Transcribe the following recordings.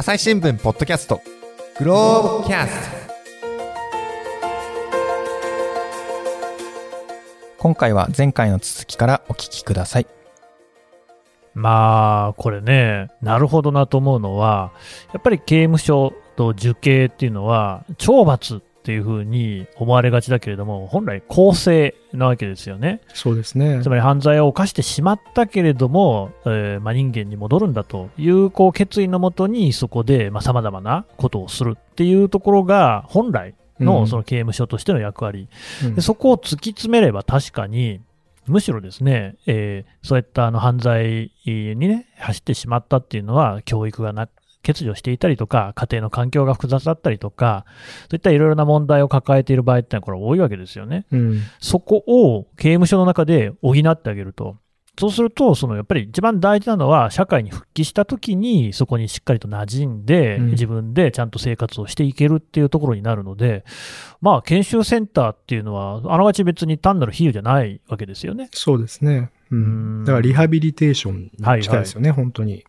朝日新聞ポッドキャスト。グローブキャスト。今回は前回の続きからお聞きください。まあ、これね、なるほどなと思うのは、やっぱり刑務所と受刑っていうのは、懲罰っていうふうに思われがちだけれども、本来公正なわけですよね。そうですねつ。まり犯罪を犯してしまったけれども、えーまあ、人間に戻るんだというこう決意のもとに、そこでさまざ、まなことをするっていうところが、本来うんのその刑務所としての役割、うんでそこを突き詰めれば確かに、むしろですね、えーそういったあの犯罪にね、走ってしまったっていうのは、教育がな欠如していたりとか、家庭の環境が複雑だったりとか、そういったいろいろな問題を抱えている場合ってのは、これ多いわけですよね。うん。そこを刑務所の中で補ってあげると。そうすると、そのやっぱり一番大事なのは、社会に復帰したときに、そこにしっかりと馴染んで、うん自分でちゃんと生活をしていけるっていうところになるので、まあ、研修センターっていうのは、あながち別に単なる比喩じゃないわけですよね。そうですね。ううんん。だからリハビリテーションに近いですよね、本当に。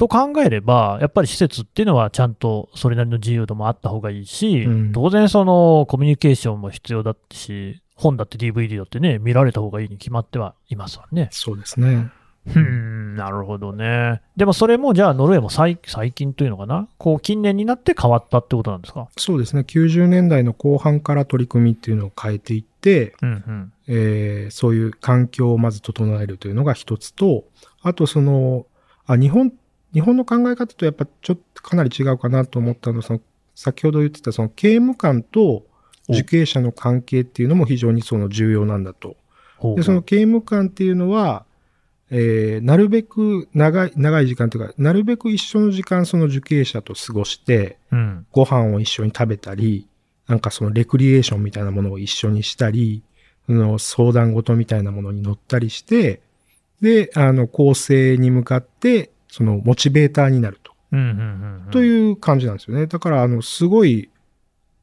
と考えれば、やっぱり施設っていうのはちゃんとそれなりの自由度もあった方がいいし、うん当然そのコミュニケーションも必要だし、本だって DVD だってね、見られた方がいいに決まってはいますわね。そうですね。うーん、なるほどね。でもそれもじゃあノルウェーも最最近というのかな？こう近年になって変わったってことなんですか？そうですね。90年代の後半から取り組みっていうのを変えていって、うんうん。えーそういう環境をまず整えるというのが一つと、あとその、あ、日本、日本の考え方とやっぱちょっとかなり違うかなと思ったのは、その、先ほど言ってたその刑務官と受刑者の関係っていうのも非常にその重要なんだと。で、その刑務官っていうのは、えーなるべく長い、長い時間というか、なるべく一緒の時間その受刑者と過ごして、うん。ご飯を一緒に食べたり、なんかそのレクリエーションみたいなものを一緒にしたり、その相談事みたいなものに乗ったりして、で、あの、構成に向かって、そのモチベーターになると。という感じなんですよね。だから、あの、すごい、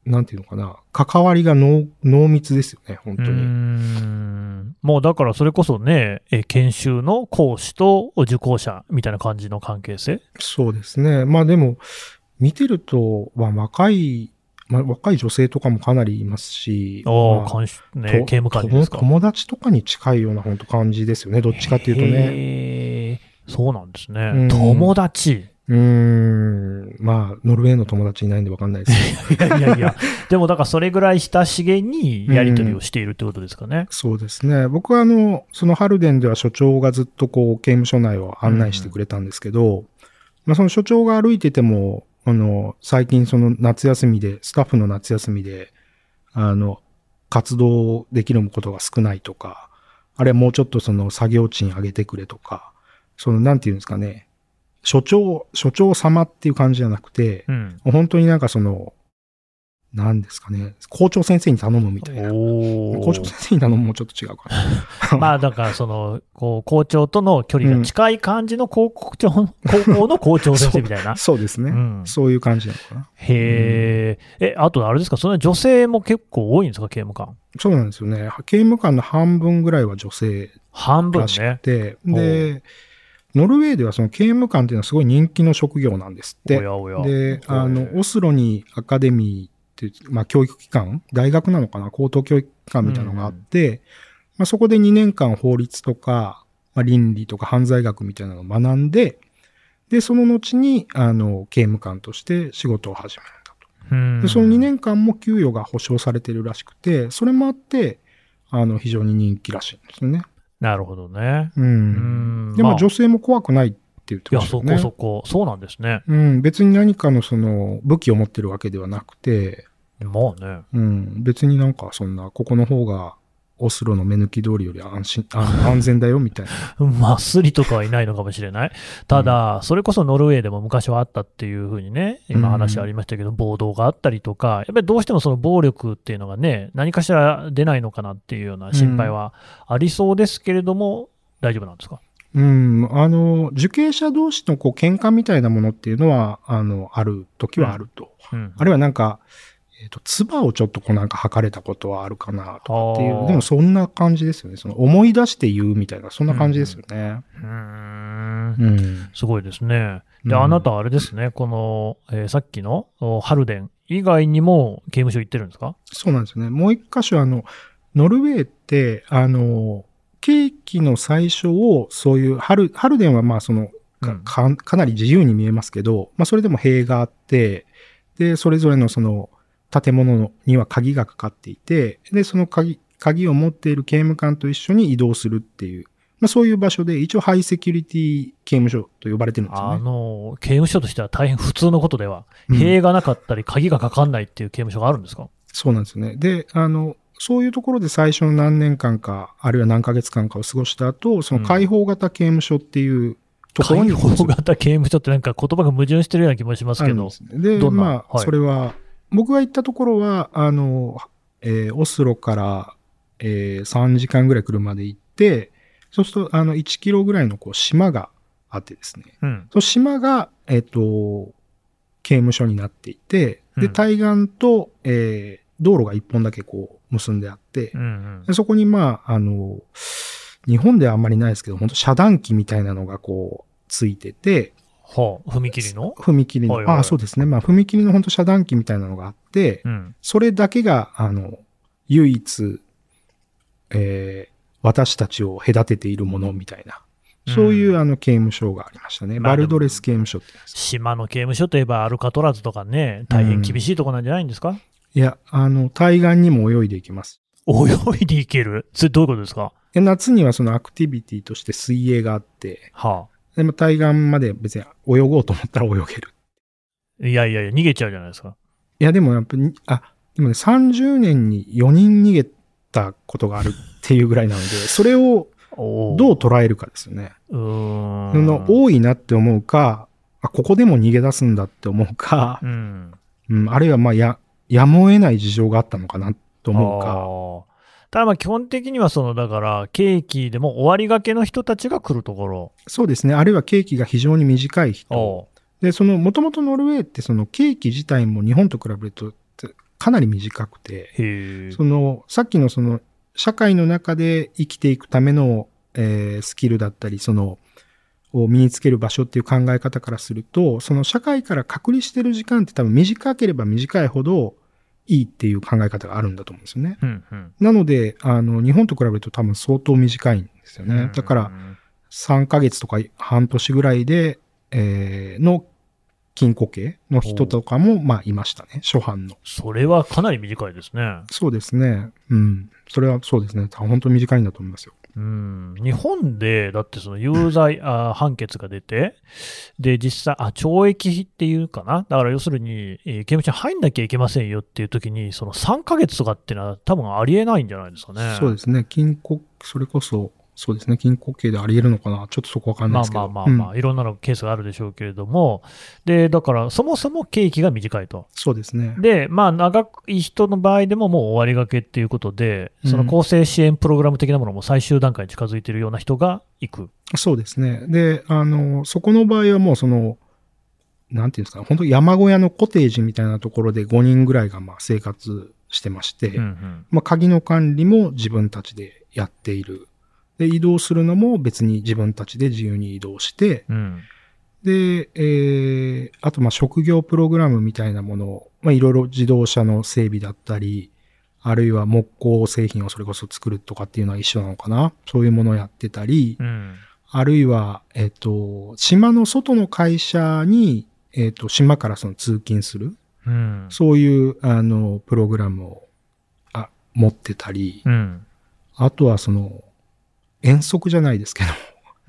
なんていうのかな、関わりが濃濃密ですよね、本当に。んもうだからそれこそね、え研修の講師と受講者みたいな感じの関係性？そうですね。まあでも、見てると、まあ若い、まあ若い女性とかもかなりいますし、ああ、刑務官ですか？友友達とかに近いような本当感じですよね。どっちかっていうとね。そうなんですね。うん友達。うーん。まあ、ノルウェーの友達いないんでわかんないですけど。いやいやいや、でもだからそれぐらい親しげにやり取りをしているってことですかね。そうですね。僕はあの、そのハルデンでは所長がずっとこう、刑務所内を案内してくれたんですけど、まあその所長が歩いてても、あの、最近その夏休みで、スタッフの夏休みで、あの、活動できることが少ないとか、あるいはもうちょっとその作業賃上げてくれとか、そのなんていうんですかね、所長、所長様っていう感じじゃなくて、うん。本当になんかその、なんですかね、校長先生に頼むみたいな。お校長先生に頼むもちょっと違うかな。まあだからその、こう、校長との距離が近い感じの高校長、高校の校長先生 みたいな。そうですね、うんそういう感じなのかな。へえ。え、あとあれですか、その女性も結構多いんですか、刑務官。そうなんですよね。刑務官の半分ぐらいは女性半分らしくね。て、ほうで、ノルウェーではその刑務官っていうのはすごい人気の職業なんですって。おやおや。で、あの、オスロにアカデミーっていう、まあ教育機関、大学なのかな、高等教育機関みたいなのがあって、まあそこで2年間法律とか、まあ倫理とか犯罪学みたいなのを学んで、で、その後に、あの、刑務官として仕事を始めるんだと。うんで、その2年間も給与が保証されてるらしくて、それもあって、あの、非常に人気らしいんですよね。なるほどね。う。うんん。でもまあ女性も怖くないって言っていや、そこましたよね。そこ。そうなんですね。うん、別に何かのその武器を持ってるわけではなくて、まあね。うん、別になんかそんな、ここの方がオスロの目抜き通りより安心、あ安全だよみたいな。まあ、スリとかはいないのかもしれない。ただ、それこそノルウェーでも昔はあったっていうふうにね、今話ありましたけど、暴動があったりとか、やっぱりどうしてもその暴力っていうのがね、何かしら出ないのかなっていうような心配はありそうですけれども、大丈夫なんですか？うん、あの、受刑者同士のこう喧嘩みたいなものっていうのは、あの、ある時はあると。うん。あるいはなんか、えっ、と、唾をちょっとこうなんか吐かれたことはあるかなとかっていう、でもそんな感じですよね。その思い出して言うみたいな、そんな感じですよね。うーんうん。すごいですね。で、うんあなたあれですね、この、えーさっきのおハルデン以外にも刑務所行ってるんですか？そうなんですよね。もう一箇所、あの、ノルウェーって、あの、ケーキの最初を、そういう、ハル、ハルデンはまあその、かかなり自由に見えますけど、まあそれでも塀があって、で、それぞれのその建物には鍵がかかっていて、で、その鍵、鍵を持っている刑務官と一緒に移動するっていう、まあそういう場所で一応ハイセキュリティ刑務所と呼ばれてるんですよあね。の、刑務所としては大変普通のことでは、うん塀がなかったり、鍵がかかんないっていう刑務所があるんですか？そうなんですよね。で、あの、そういうところで最初の何年間か、あるいは何ヶ月間かを過ごした後、その開放型刑務所っていうところに、開放型刑務所ってなんか言葉が矛盾してるような気もしますけどで。すね。で、どんなまあ、はいそれは、僕が行ったところは、あの、えーオスロから、えー3時間ぐらい車で行って、そうすると、あの、1キロぐらいのこう島があってですね。うん。その島が、えっ、と、刑務所になっていて、で、うん対岸と、えー道路が一本だけこう結んであって、うんうんでそこにまあ、あの、日本ではあんまりないですけど、本当遮断機みたいなのがこう、ついてて、はあ、踏切の？踏切の、はいはい。ああ、そうですね。まあ、踏切の本当遮断機みたいなのがあって、うん。それだけが、あの、唯一、えー私たちを隔てているものみたいな、そういう、うんあの刑務所がありましたね。まあバルドレス刑務所って言うんです。島の刑務所といえばアルカトラズとかね、大変厳しいとこなんじゃないんですか、いや、あの、対岸にも泳いでいきます。泳いでいける？それどういうことですか？で夏にはそのアクティビティとして水泳があって、はでも対岸まで別に泳ごうと思ったら泳げる。あ。いやいやいや、逃げちゃうじゃないですか。いや、でもやっぱり、あ、でもね、30年に4人逃げたことがあるっていうぐらいなので、それをおどう捉えるかですよね。多いなって思うか、あ、ここでも逃げ出すんだって思うかう、ん。うん、あるいはまあ、や、やむを得ない事情があったのかなと思うか。ただまあ基本的にはその、だから、ケーキでも終わりがけの人たちが来るところ。そうですね。あるいはケーキが非常に短い人。おで、その、もともとノルウェーってそのケーキ自体も日本と比べるとかなり短くて。その、さっきのその、社会の中で生きていくための、えースキルだったり、その、を身につける場所っていう考え方からすると、その社会から隔離してる時間って多分短ければ短いほどいいっていう考え方があるんだと思うんですよね。うんうん。なので、あの、日本と比べると多分相当短いんですよね。だから、3ヶ月とか半年ぐらいで、えーの禁錮刑の人とかも、まあ、いましたね。初犯の。それはかなり短いですね。そうですね。うん。それはそうですね。本当に短いんだと思いますよ。うん、日本で、だってその有罪あ判決が出て、で、実際、あ、懲役っていうかな？だから要するに、えー刑務所に入んなきゃいけませんよっていう時に、その3ヶ月とかっていうのは多分ありえないんじゃないですかね。そうですね。禁錮、それこそ、そうですね。禁錮刑であり得るのかなちょっとそこわかんないまあですけど。まあまあまあ、うんいろんなのケースがあるでしょうけれども、で、だからそもそも刑期が短いと。そうですね。で、まあ、長い人の場合でももう終わりがけっていうことで、その公正支援プログラム的なものも最終段階に近づいているような人が行く。そうですね。で、あの、そこの場合はもうその、なんていうんですか、本当山小屋のコテージみたいなところで5人ぐらいがまあ生活してまして、うんうんまあ、鍵の管理も自分たちでやっている。で、移動するのも別に自分たちで自由に移動して、うん。で、えー、あとまあ職業プログラムみたいなものを、まあいろいろ自動車の整備だったり、あるいは木工製品をそれこそ作るとかっていうのは一緒なのかな。そういうものをやってたり、うん。あるいは、えっ、と、島の外の会社に、えっ、と、島からその通勤する、うん。そういう、あの、プログラムを、あ、持ってたり、うん。あとはその、遠足じゃないですけど、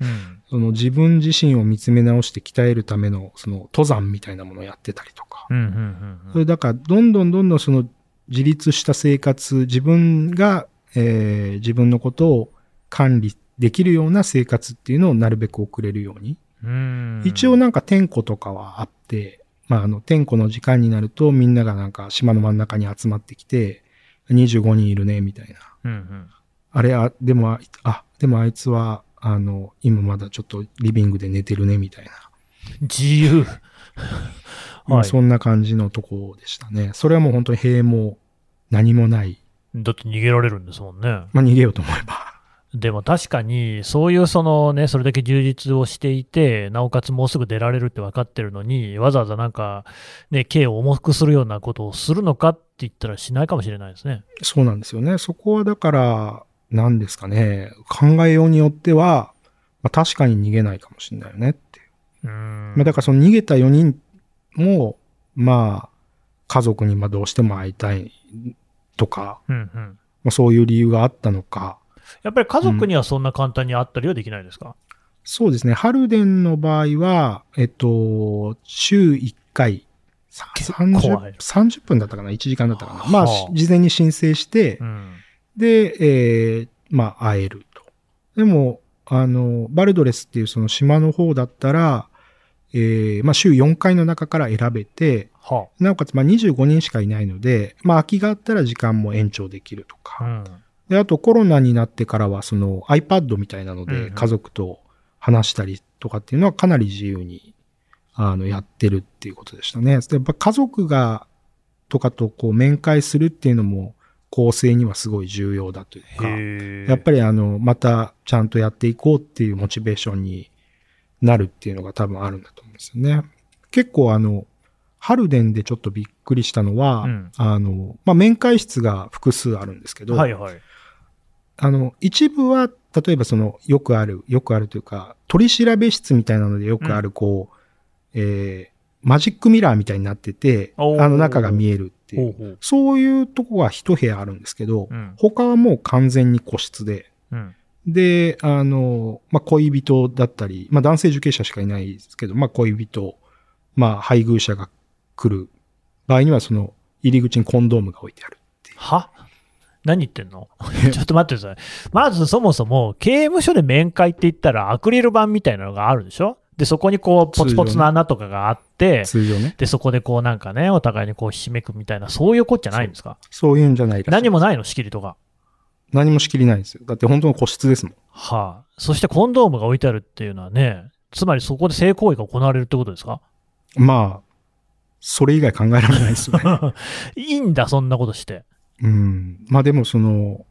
うんその自分自身を見つめ直して鍛えるための、その登山みたいなものをやってたりとか。うんうんそれだから、どんどんどんどんその自立した生活、自分が、えー自分のことを管理できるような生活っていうのをなるべく送れるように。うん一応なんか天候とかはあって、まああの天候の時間になるとみんながなんか島の真ん中に集まってきて、25人いるね、みたいな。うんうんあれ、あ、でも、ああ、でもあいつは、あの、今まだちょっとリビングで寝てるね、みたいな。自由。まあはいそんな感じのとこでしたね。それはもう本当に塀も何もない。だって逃げられるんですもんね。まあ逃げようと思えば。でも確かに、そういうそのね、それだけ充実をしていて、なおかつもうすぐ出られるって分かってるのに、わざわざなんか、ね、刑を重くするようなことをするのかって言ったらしないかもしれないですね。そうなんですよね。そこはだから、何ですかね。考えようによっては、まあ、確かに逃げないかもしれないよねっていう。う。まあ、だからその逃げた4人も、まあ、家族にまあどうしても会いたいとか、うんうん。まあ、そういう理由があったのか。やっぱり家族にはそんな簡単に会ったりはできないですか、そうですね。ハルデンの場合は、えっと、週1回、さ結構会え30る30分だったかな ?1 時間だったかな？まあ事前に申請して、うん。で、えーまあ、会えると。でも、あの、バルドレスっていうその島の方だったら、えーまあ、週4回の中から選べて、はなおかつ、まあ、25人しかいないので、まあ、空きがあったら時間も延長できるとあ。うか。ん。で、あとコロナになってからは、その iPad みたいなので、家族と話したりとかっていうのはかなり自由に、あの、やってるっていうことでしたね。で、やっぱ家族が、とかとこう面会するっていうのも、構成にはすごい重要だというか、へやっぱりあの、またちゃんとやっていこうっていうモチベーションになるっていうのが多分あるんだと思うんですよね。結構あの、ハルデンでちょっとびっくりしたのは、うん。あの、まあ、面会室が複数あるんですけど、はいはい。あの、一部は、例えばその、よくある、よくあるというか、取り調べ室みたいなのでよくある、こう、えーマジックミラーみたいになってて、あの中が見えるっていう。そういうとこが一部屋あるんですけど、うん。他はもう完全に個室で、うん。で、あの、まあ、恋人だったり、まあ、男性受刑者しかいないですけど、まあ、恋人、まあ、配偶者が来る場合には、その、入り口にコンドームが置いてある。は？何言ってんの？ちょっと待ってください。まずそもそも、刑務所で面会って言ったらアクリル板みたいなのがあるでしょ？で、そこにこう、ポツポツの穴とかがあって、通常ね。で、そこでこうなんかね、お互いにこう、ひしめくみたいな、そういうこっちゃないんですか？そういうんじゃない何もないの？仕切りとか。何も仕切りないんですよ。だって本当の個室ですもん。はあ。そしてコンドームが置いてあるっていうのはね、つまりそこで性行為が行われるってことですか？まあ、それ以外考えられないですよね。いいんだ、そんなことして。うん。まあでもその、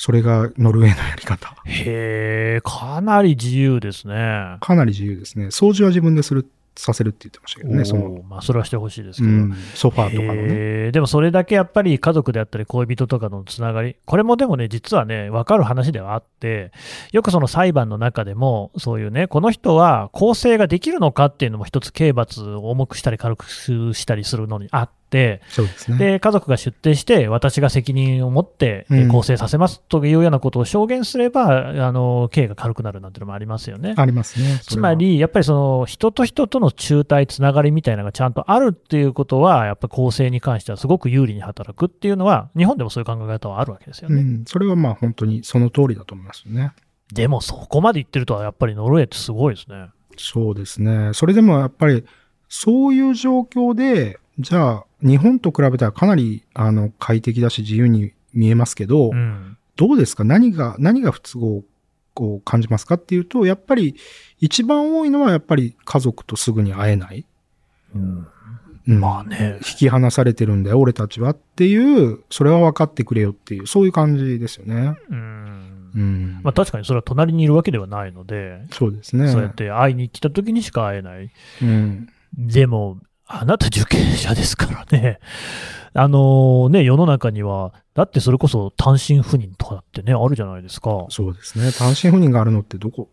それがノルウェーのやり方。へえ、かなり自由ですね。かなり自由ですね。掃除は自分でする、させるって言ってましたけどね、その、まあ、それはしてほしいですけど。うん、ソファーとかのね。でもそれだけやっぱり家族であったり恋人とかのつながり、これもでもね、実はね、分かる話ではあって、よくその裁判の中でも、そういうね、この人は更生ができるのかっていうのも一つ刑罰を重くしたり軽くしたりするのにあっですね。で、家族が出廷して、私が責任を持って更生させますというようなことを証言すれば、あの、刑が軽くなるなんていうのもありますよね。ありますね。つま、り、やっぱりその人と人との中体つながりみたいなのがちゃんとあるっていうことは、やっぱり公正に関してはすごく有利に働くっていうのは、日本でもそういう考え方はあるわけですよね。うん、それはまあ本当にその通りだと思いますよね。でもそこまで言ってるとは、やっぱりノルウェーってすごいですね。そうですね。それでもやっぱり、そういう状況で、じゃあ、日本と比べたらかなり、あの、快適だし自由に見えますけど、うん。どうですか？何が、何が不都合を感じますかっていうと、やっぱり、一番多いのはやっぱり家族とすぐに会えない。うんまあね引き離されてるんだよ、俺たちはっていう、それは分かってくれよっていう、そういう感じですよね。うんうん。まあ、確かにそれは隣にいるわけではないので、そうですね。そうやって会いに来た時にしか会えない。うん。でも、あなた受刑者ですからね。あのね、世の中には、だってそれこそ単身赴任とかってね、あるじゃないですか。そうですね。単身赴任があるのってどこ、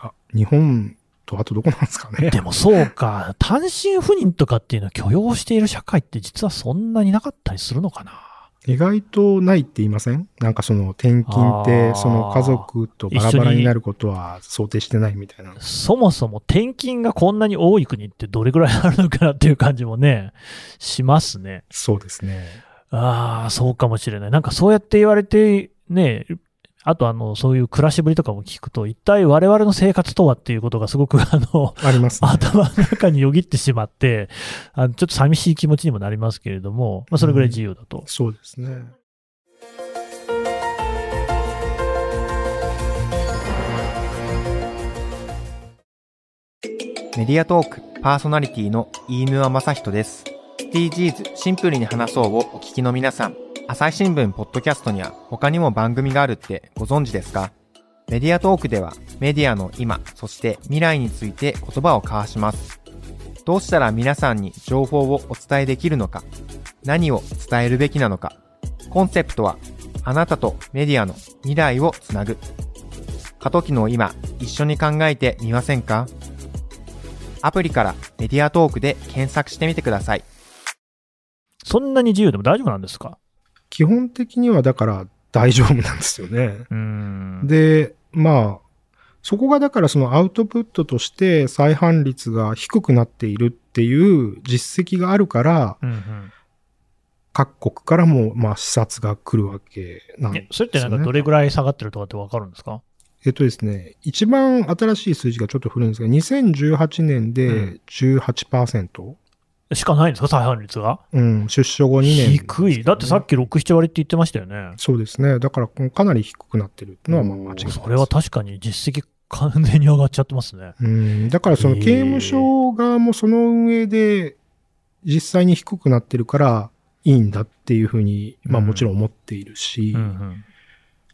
あ、日本とあとどこなんですかね。でもそうか、単身赴任とかっていうのを許容している社会って実はそんなになかったりするのかな。意外とないって言いません？なんかその転勤ってその家族とバラバラになることは想定してないみたいな。そもそも転勤がこんなに多い国ってどれぐらいあるのかなっていう感じもね、しますね。そうですね。ああ、そうかもしれない。なんかそうやって言われて、ね、あとあの、そういう暮らしぶりとかも聞くと、一体我々の生活とはっていうことがすごく あの、ありますね。頭の中によぎってしまって、あのちょっと寂しい気持ちにもなりますけれども、まあ、それぐらい自由だと。そうですね。メディアトークパーソナリティの飯沼正人です。SDGs シンプルに話そうをお聞きの皆さん、朝日新聞ポッドキャストには他にも番組があるってご存知ですか？メディアトークではメディアの今、そして未来について言葉を交わします。どうしたら皆さんに情報をお伝えできるのか？何を伝えるべきなのか？コンセプトはあなたとメディアの未来をつなぐ。過渡期の今、一緒に考えてみませんか？アプリからメディアトークで検索してみてください。そんなに自由でも大丈夫なんですか？基本的にはだから大丈夫なんですよね。で、まあ、そこがだからそのアウトプットとして再犯率が低くなっているっていう実績があるから、うんうん。各国からもまあ視察が来るわけなんですよね。えそれってなんかどれぐらい下がってるとかってわかるんですか？えっとですね、一番新しい数字がちょっと古いんですが、2018年うで18%、しかないんですか再犯率が？うん、出所後2年、低い。だってさっき6、7割って言ってましたよね。そうですね。だからかなり低くなってるのはまあ間違いない。それは確かに実績完全に上がっちゃってますね。うん、だからその刑務所側もその運営で実際に低くなってるからいいんだっていうふうに、まあうんもちろん思っているし、うんうん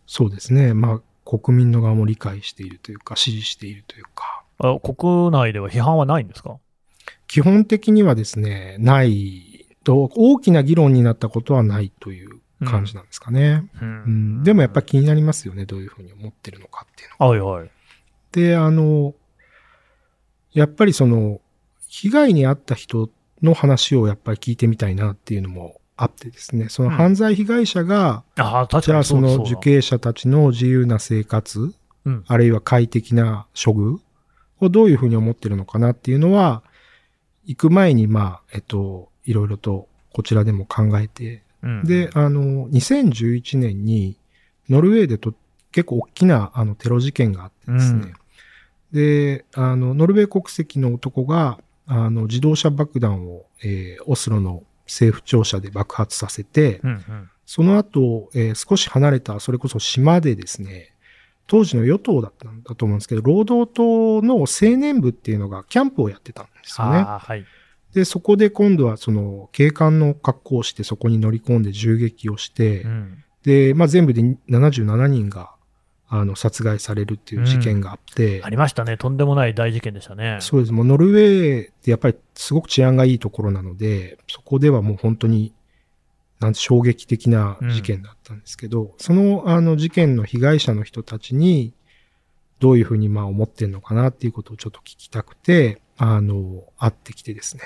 そうですね。まあ国民の側も理解しているというか、支持しているというか、あ国内では批判はないんですか？基本的にはですね、ないと、大きな議論になったことはないという感じなんですかね。ううんでもやっぱ気になりますよね。どういうふうに思ってるのかっていうのは。はいはい。で、あの、やっぱりその、被害に遭った人の話をやっぱり聞いてみたいなっていうのもあってですね、そのうん犯罪被害者が、ああ、確かにじゃあその受刑者たちの自由な生活、うんあるいは快適な処遇をどういうふうに思ってるのかなっていうのは、行く前に、まあ、えっと、いろいろとこちらでも考えて、うんで、あの、2011年にノルウェーでと結構大きなあのテロ事件があってですね、で、あの、ノルウェー国籍の男が、あの、自動車爆弾を、えーオスロの政府庁舎で爆発させて、うんうん。その後、えー少し離れた、それこそ島でですね、当時の与党だったんだと思うんですけど、労働党の青年部っていうのがキャンプをやってたんですよね。はい。で、そこで今度はその警官の格好をしてそこに乗り込んで銃撃をして、うんで、まあ、全部で77人があの殺害されるっていう事件があって、ありましたね。とんでもない大事件でしたね。そうです。もうノルウェーってやっぱりすごく治安がいいところなので、そこではもう本当に、なんて衝撃的な事件だったんですけど、そのあの事件の被害者の人たちに、どういうふうにまあ思ってんのかなっていうことをちょっと聞きたくて、あの、会ってきてですね。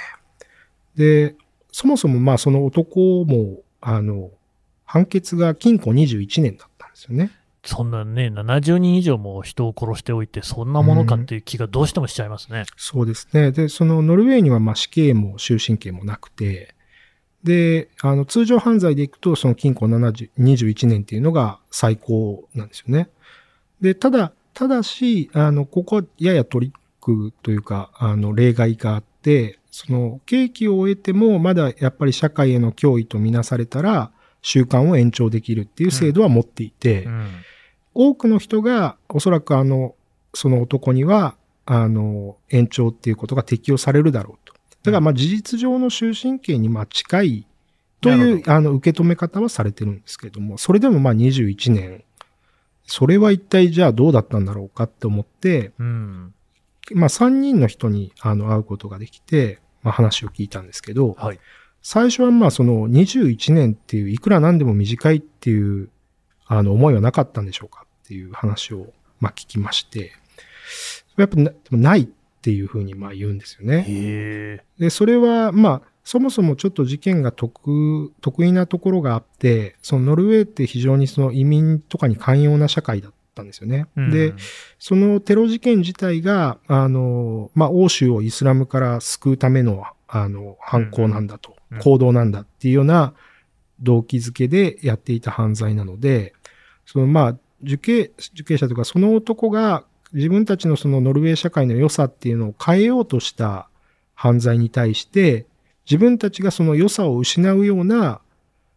で、そもそもまあその男も、あの、判決が禁錮21年だったんですよね。そんなね、70人以上も人を殺しておいて、そんなものかっていう気がどうしてもしちゃいますね。そうですね。で、そのノルウェーにはまあ死刑も終身刑もなくて、で、あの、通常犯罪でいくと、その禁錮70 21年っていうのが最高なんですよね。で、ただ、ただし、あの、ここはややトリックというか、あの、例外があって、その、刑期を終えても、まだやっぱり社会への脅威とみなされたら、習慣を延長できるっていう制度は持っていて、うん。多くの人が、おそらくあの、その男には、あの、延長っていうことが適用されるだろうと。だからまあ事実上の終身刑にまあ近いという、あの、受け止め方はされてるんですけれども、それでもまあ21年、それは一体じゃあどうだったんだろうかって思って、うん。まあ3人の人にあの会うことができて、まあ話を聞いたんですけど、はい。最初はまあその21年っていういくらなんでも短いっていうあの思いはなかったんでしょうかっていう話をまあ聞きまして、やっぱなないっていうふうにまあ言うんですよね。で、それはまあそもそもちょっと事件が得得意なところがあって、そのノルウェーって非常にその移民とかに寛容な社会だったんですよね。うんで、そのテロ事件自体が、あの、まあ、欧州をイスラムから救うための、あの、犯行なんだと、うん行動なんだっていうような動機づけでやっていた犯罪なので、その、まあ、受刑、受刑者とか、その男が自分たちのそのノルウェー社会の良さっていうのを変えようとした犯罪に対して、自分たちがその良さを失うような、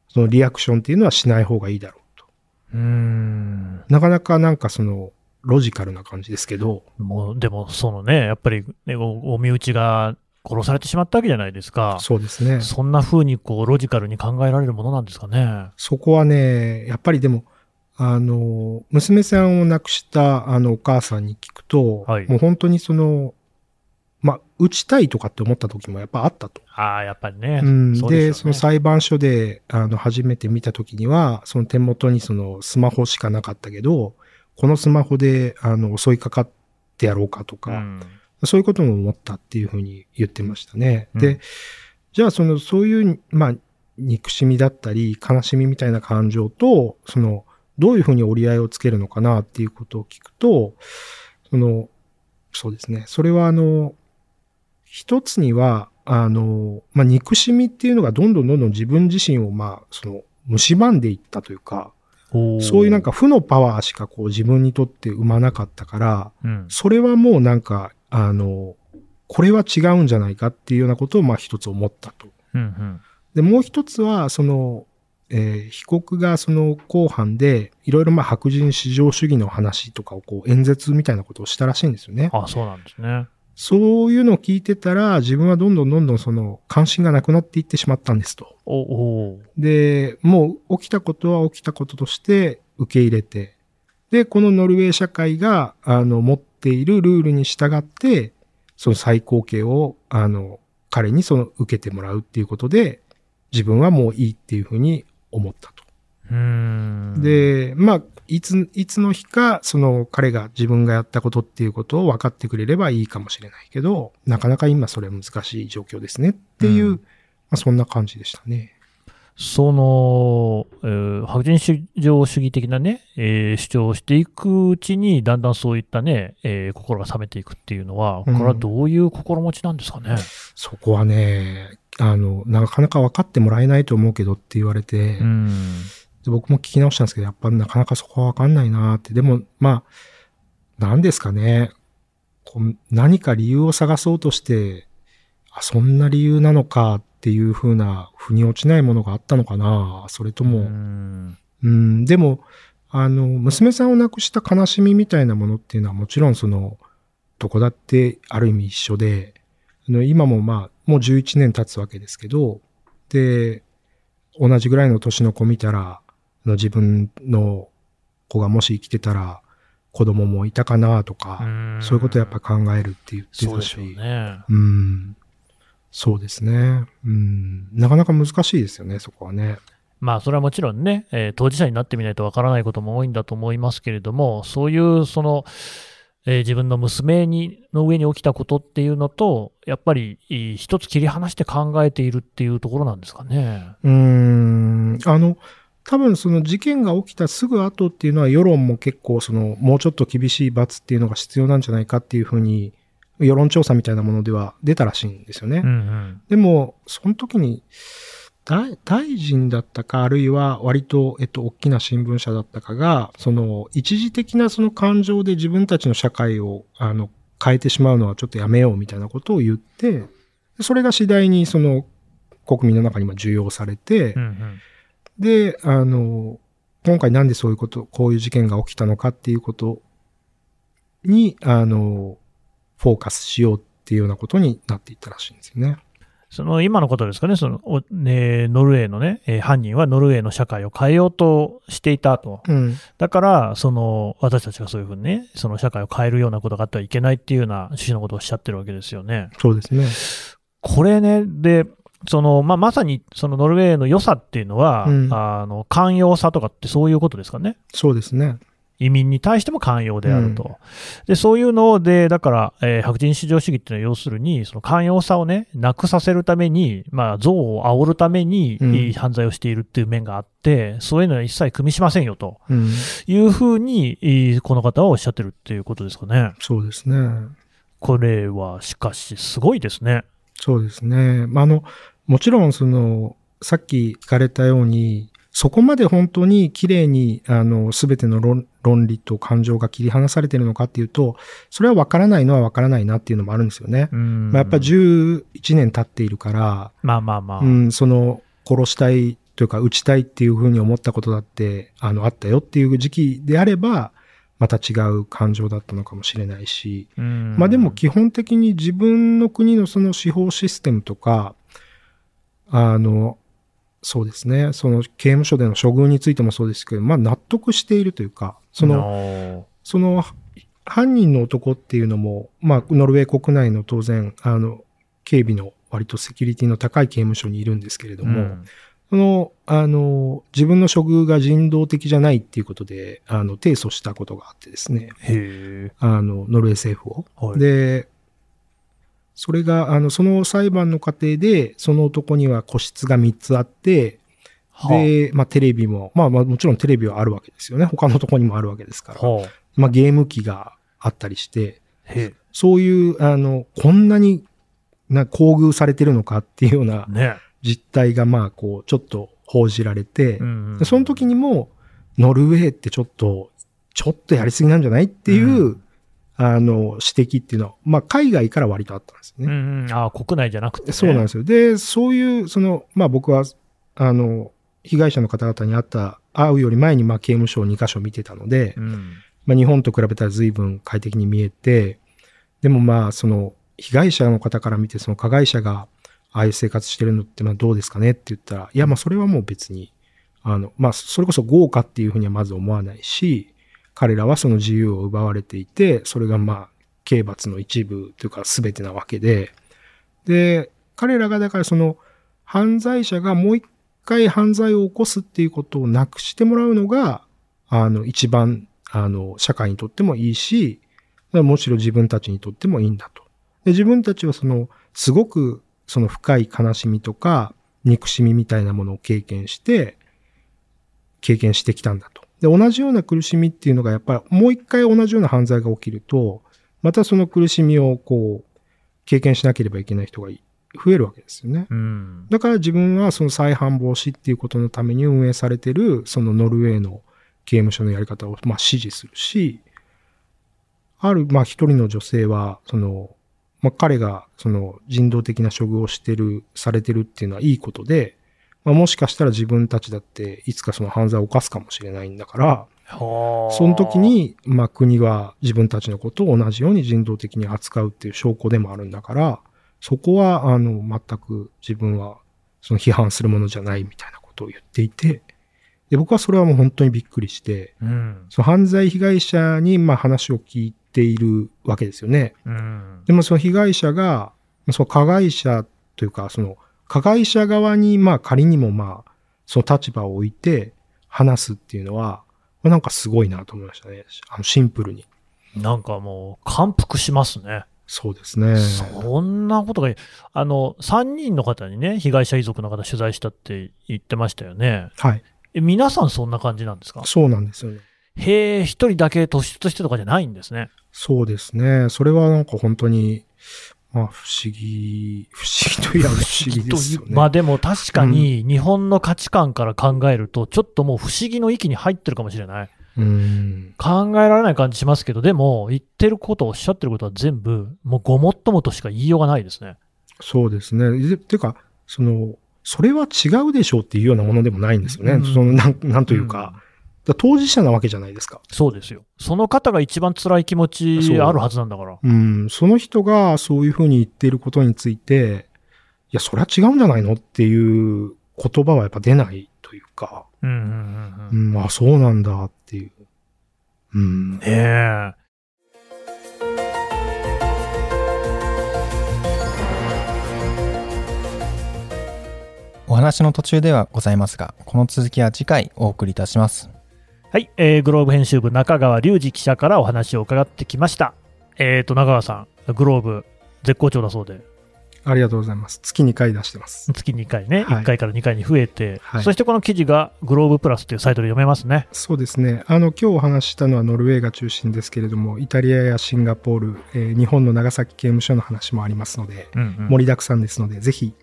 そのリアクションっていうのはしない方がいいだろうと。うーん。なかなかなんかその、ロジカルな感じですけど、もう、でも、そのね、やっぱり、ね、おお身内が殺されてしまったわけじゃないですか。そうですね。そんな風にこうロジカルに考えられるものなんですかね。そこはね、やっぱりでも、あの、娘さんを亡くしたあのお母さんに聞くと、はいもう本当にその、まあ、打ちたいとかって思った時もやっぱあったと。ああ、やっぱりね。うん、で、ねその裁判所で、あの、初めて見た時には、その手元にそのスマホしかなかったけど、このスマホで、あの、襲いかかってやろうかとか、うんそういうことも思ったっていうふうに言ってましたね。うんで、じゃあその、そういう、まあ、憎しみだったり、悲しみみたいな感情と、その、どういうふうに折り合いをつけるのかなっていうことを聞くと、その、そうですね。それはあの、一つには、あの、まあ、憎しみっていうのがどんどんどんどん自分自身を、まあ、その、蝕んでいったというか、そういうなんか負のパワーしかこう自分にとって生まなかったから、うんそれはもうなんか、あの、これは違うんじゃないかっていうようなことを、まあ一つ思ったと。うんうんで、もう一つは、その、えー被告がその公判で、いろいろまあ白人至上主義の話とかをこう演説みたいなことをしたらしいんですよね。あそうなんですね。そういうのを聞いてたら、自分はどんどんどんどんその関心がなくなっていってしまったんですと。おおーで、もう起きたことは起きたこととして受け入れて、で、このノルウェー社会が、あの、持っているルールに従って、その最高刑を、あの、彼にその受けてもらうっていうことで、自分はもういいっていうふうに思ったと。で、まあ、いつ、いつの日か、その彼が自分がやったことっていうことを分かってくれればいいかもしれないけど、なかなか今それは難しい状況ですねっていう、うんまあそんな感じでしたね。その、えー白人至上主義的なね、えー主張をしていくうちに、だんだんそういったね、えー心が冷めていくっていうのは、これはどういう心持ちなんですかね？そこはね、あの、なかなか分かってもらえないと思うけどって言われて、うん。で僕も聞き直したんですけど、やっぱなかなかそこは分かんないなって。でも、まあ、何ですかね。こう何か理由を探そうとして、あ、そんな理由なのかっていうふうな、腑に落ちないものがあったのかなそれとうも、ん。うん、でも、あの、娘さんを亡くした悲しみみたいなものっていうのはもちろんその、どこだってある意味一緒で、今もまあ、もう11年経つわけですけど、で、同じぐらいの年の子見たら、あの自分の子がもし生きてたら、子供もいたかなとか、そういうことをやっぱ考えるって言ってたし、そうね。うん、そうですね、うん。なかなか難しいですよね、そこはね。まあ、それはもちろんね、えー当事者になってみないとわからないことも多いんだと思いますけれども、そういう、その、えー自分の娘にの上に起きたことっていうのと、やっぱり一つ切り離して考えているっていうところなんですかね。うーん、あの、多分その事件が起きたすぐ後っていうのは世論も結構そのもうちょっと厳しい罰っていうのが必要なんじゃないかっていうふうに世論調査みたいなものでは出たらしいんですよね。うんうん。でも、その時に大大臣だったか、あるいは割と、えっと、大きな新聞社だったかが、その一時的なその感情で自分たちの社会をあの変えてしまうのはちょっとやめようみたいなことを言って、それが次第にその国民の中にも受容されて、うんうん。で、あの、今回なんでそういうこと、こういう事件が起きたのかっていうことに、あの、フォーカスしようっていうようなことになっていったらしいんですよね。その今のことですかね、そのおねノルウェーのね、えー犯人はノルウェーの社会を変えようとしていたと。うん。だから、その私たちがそういうふうにね、その社会を変えるようなことがあってはいけないっていうような趣旨のことをおっしゃってるわけですよね。そうですね。これね、で、そのまあ、まさにそのノルウェーの良さっていうのは、うんあの寛容さとかってそういうことですかね。そうですね。移民に対しても寛容であると。で、そういうので、だから、えー白人至上主義っていうのは要するに、その寛容さをね、なくさせるために、まあ、憎悪を煽るために、うんいい犯罪をしているっていう面があって、そういうのは一切組みしませんよとうん。いうふうに、えーこの方はおっしゃってるっていうことですかね。そうですね。これは、しかし、すごいですね。そうですね。まあ、あの、もちろんその、さっき聞かれたように、そこまで本当に綺麗に、あの、すべての論論理と感情が切り離されてるのかっていうと、それは分からないのは分からないなっていうのもあるんですよね。うんまあ、やっぱ11年経っているから、まあまあまあ。うん、その、殺したいというか、撃ちたいっていうふうに思ったことだって、あの、あったよっていう時期であれば、また違う感情だったのかもしれないし、うんまあでも基本的に自分の国のその司法システムとか、あの、そうですね、その刑務所での処遇についてもそうですけど、まあ納得しているというか、その、の、その犯人の男っていうのも、まあノルウェー国内の当然、あの、警備の割とセキュリティの高い刑務所にいるんですけれども、うん。その、あの、自分の処遇が人道的じゃないっていうことで、あの、提訴したことがあってですね。あの、ノルウェー政府を。はい。で、それが、あの、その裁判の過程で、その男には個室が3つあって、はあで、まあ、テレビも、まあ、まあ、もちろんテレビはあるわけですよね。他のとこにもあるわけですから。はあまあ、ゲーム機があったりして、へそういう、あの、こんなにな、厚遇されてるのかっていうような。実態が、まあ、こう、ちょっと報じられて、うんでその時にも、ノルウェーってちょっと、ちょっとやりすぎなんじゃないっていう、うんあの、指摘っていうのは、まあ、海外から割とあったんですよね。うんうん、ああ、国内じゃなくて、ね。そうなんですよ。で、そういう、その、まあ、僕は、あの、被害者の方々に会った、会うより前に、まあ、刑務所を2カ所見てたので、うん。まあ、日本と比べたら随分快適に見えて、でもまあ、その、被害者の方から見て、その加害者が、ああいう生活してるのって、まあ、どうですかねって言ったら、いや、まあ、それはもう別に、あの、まあ、それこそ豪華っていうふうにはまず思わないし、彼らはその自由を奪われていて、それがまあ、刑罰の一部というか全てなわけで、で、彼らがだからその、犯罪者がもう一回犯罪を起こすっていうことをなくしてもらうのが、あの、一番、あの、社会にとってもいいし、むしろ自分たちにとってもいいんだと。で、自分たちはその、すごく、その深い悲しみとか、憎しみみたいなものを経験して、経験してきたんだ。で、同じような苦しみっていうのが、やっぱりもう一回同じような犯罪が起きると、またその苦しみをこう、経験しなければいけない人が増えるわけですよね。うん。だから自分はその再犯防止っていうことのために運営されてる、そのノルウェーの刑務所のやり方をまあ支持するし、ある、まあ一人の女性は、その、まあ彼がその人道的な処遇をしてる、されてるっていうのはいいことで、まあもしかしたら自分たちだっていつかその犯罪を犯すかもしれないんだから、はあその時、に、まあ国は自分たちのことを同じように人道的に扱うっていう証拠でもあるんだから、そこは、あの、全く自分は、その批判するものじゃないみたいなことを言っていて、で、僕はそれはもう本当にびっくりして、うん。その犯罪被害者に、まあ話を聞いているわけですよね。うん。でもその被害者が、その加害者というか、その加害者側に、まあ仮にもまあ、その立場を置いて話すっていうのは、これなんかすごいなと思いましたね。あのシンプルに。なんかもう、感服しますね。そうですね。そんなことが、あの、3人の方にね、被害者遺族の方取材したって言ってましたよね。はい。え皆さんそんな感じなんですか？そうなんですよね。へえ、一人だけ突出してとかじゃないんですね。そうですね。それはなんか本当に、まあ不思議、不思議といえば不思議ですよね。まあでも確かに日本の価値観から考えると、ちょっともう不思議の域に入ってるかもしれない。うん。考えられない感じしますけど、でも言ってること、おっしゃってることは全部、もうごもっともとしか言いようがないですね。そうですね。でていうか、その、それは違うでしょうっていうようなものでもないんですよね。うんそのなん、なんというか、だ当事者なわけじゃないですか。そうですよ。その方が一番辛い気持ちあるはずなんだから。うん。その人がそういうふうに言っていることについて、いや、それは違うんじゃないのっていう言葉はやっぱ出ないというか、うんうんうんうん。うん、あ、そうなんだっていう。うん。ねえ。お話の途中ではございますが、この続きは次回お送りいたします。はい、えーグローブ編集部中川隆二記者からお話を伺ってきました。えっ、と、中川さん、グローブ絶好調だそうで、ありがとうございます。月2回出してます。月2回ね、はい1回から2回に増えて、はいそしてこの記事がグローブプラスというサイトで読めますね。そうですね。あの、今日お話ししたのはノルウェーが中心ですけれども、イタリアやシンガポール、えー日本の長崎刑務所の話もありますので、うんうん盛りだくさんですので、ぜひ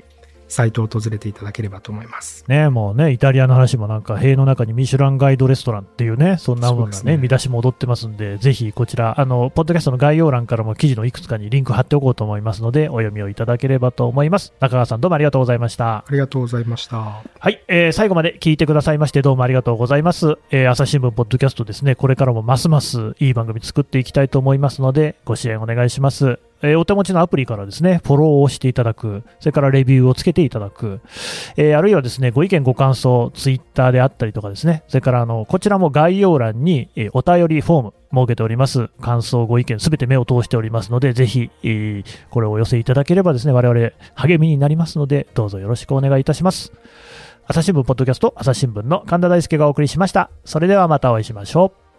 サイトを訪れていただければと思います。ね、もうね、イタリアの話もなんか、塀の中にミシュランガイドレストランっていうね、そんなものがね、ね見出しも踊ってますんで、ぜひこちら、あの、ポッドキャストの概要欄からも記事のいくつかにリンク貼っておこうと思いますので、お読みをいただければと思います。中川さんどうもありがとうございました。ありがとうございました。はい、えー最後まで聞いてくださいましてどうもありがとうございます。えー朝日新聞ポッドキャストですね、これからもますますいい番組作っていきたいと思いますので、ご支援お願いします。えーお手持ちのアプリからですね、フォローをしていただく、それからレビューをつけていただく、えーあるいはですね、ご意見ご感想、ツイッターであったりとかですね、それからあの、こちらも概要欄に、えお便りフォーム設けております。感想、ご意見、すべて目を通しておりますので、ぜひ、えーこれをお寄せいただければですね、我々励みになりますので、どうぞよろしくお願いいたします。朝日新聞ポッドキャスト朝日新聞の神田大輔がお送りしました。それではまたお会いしましょう。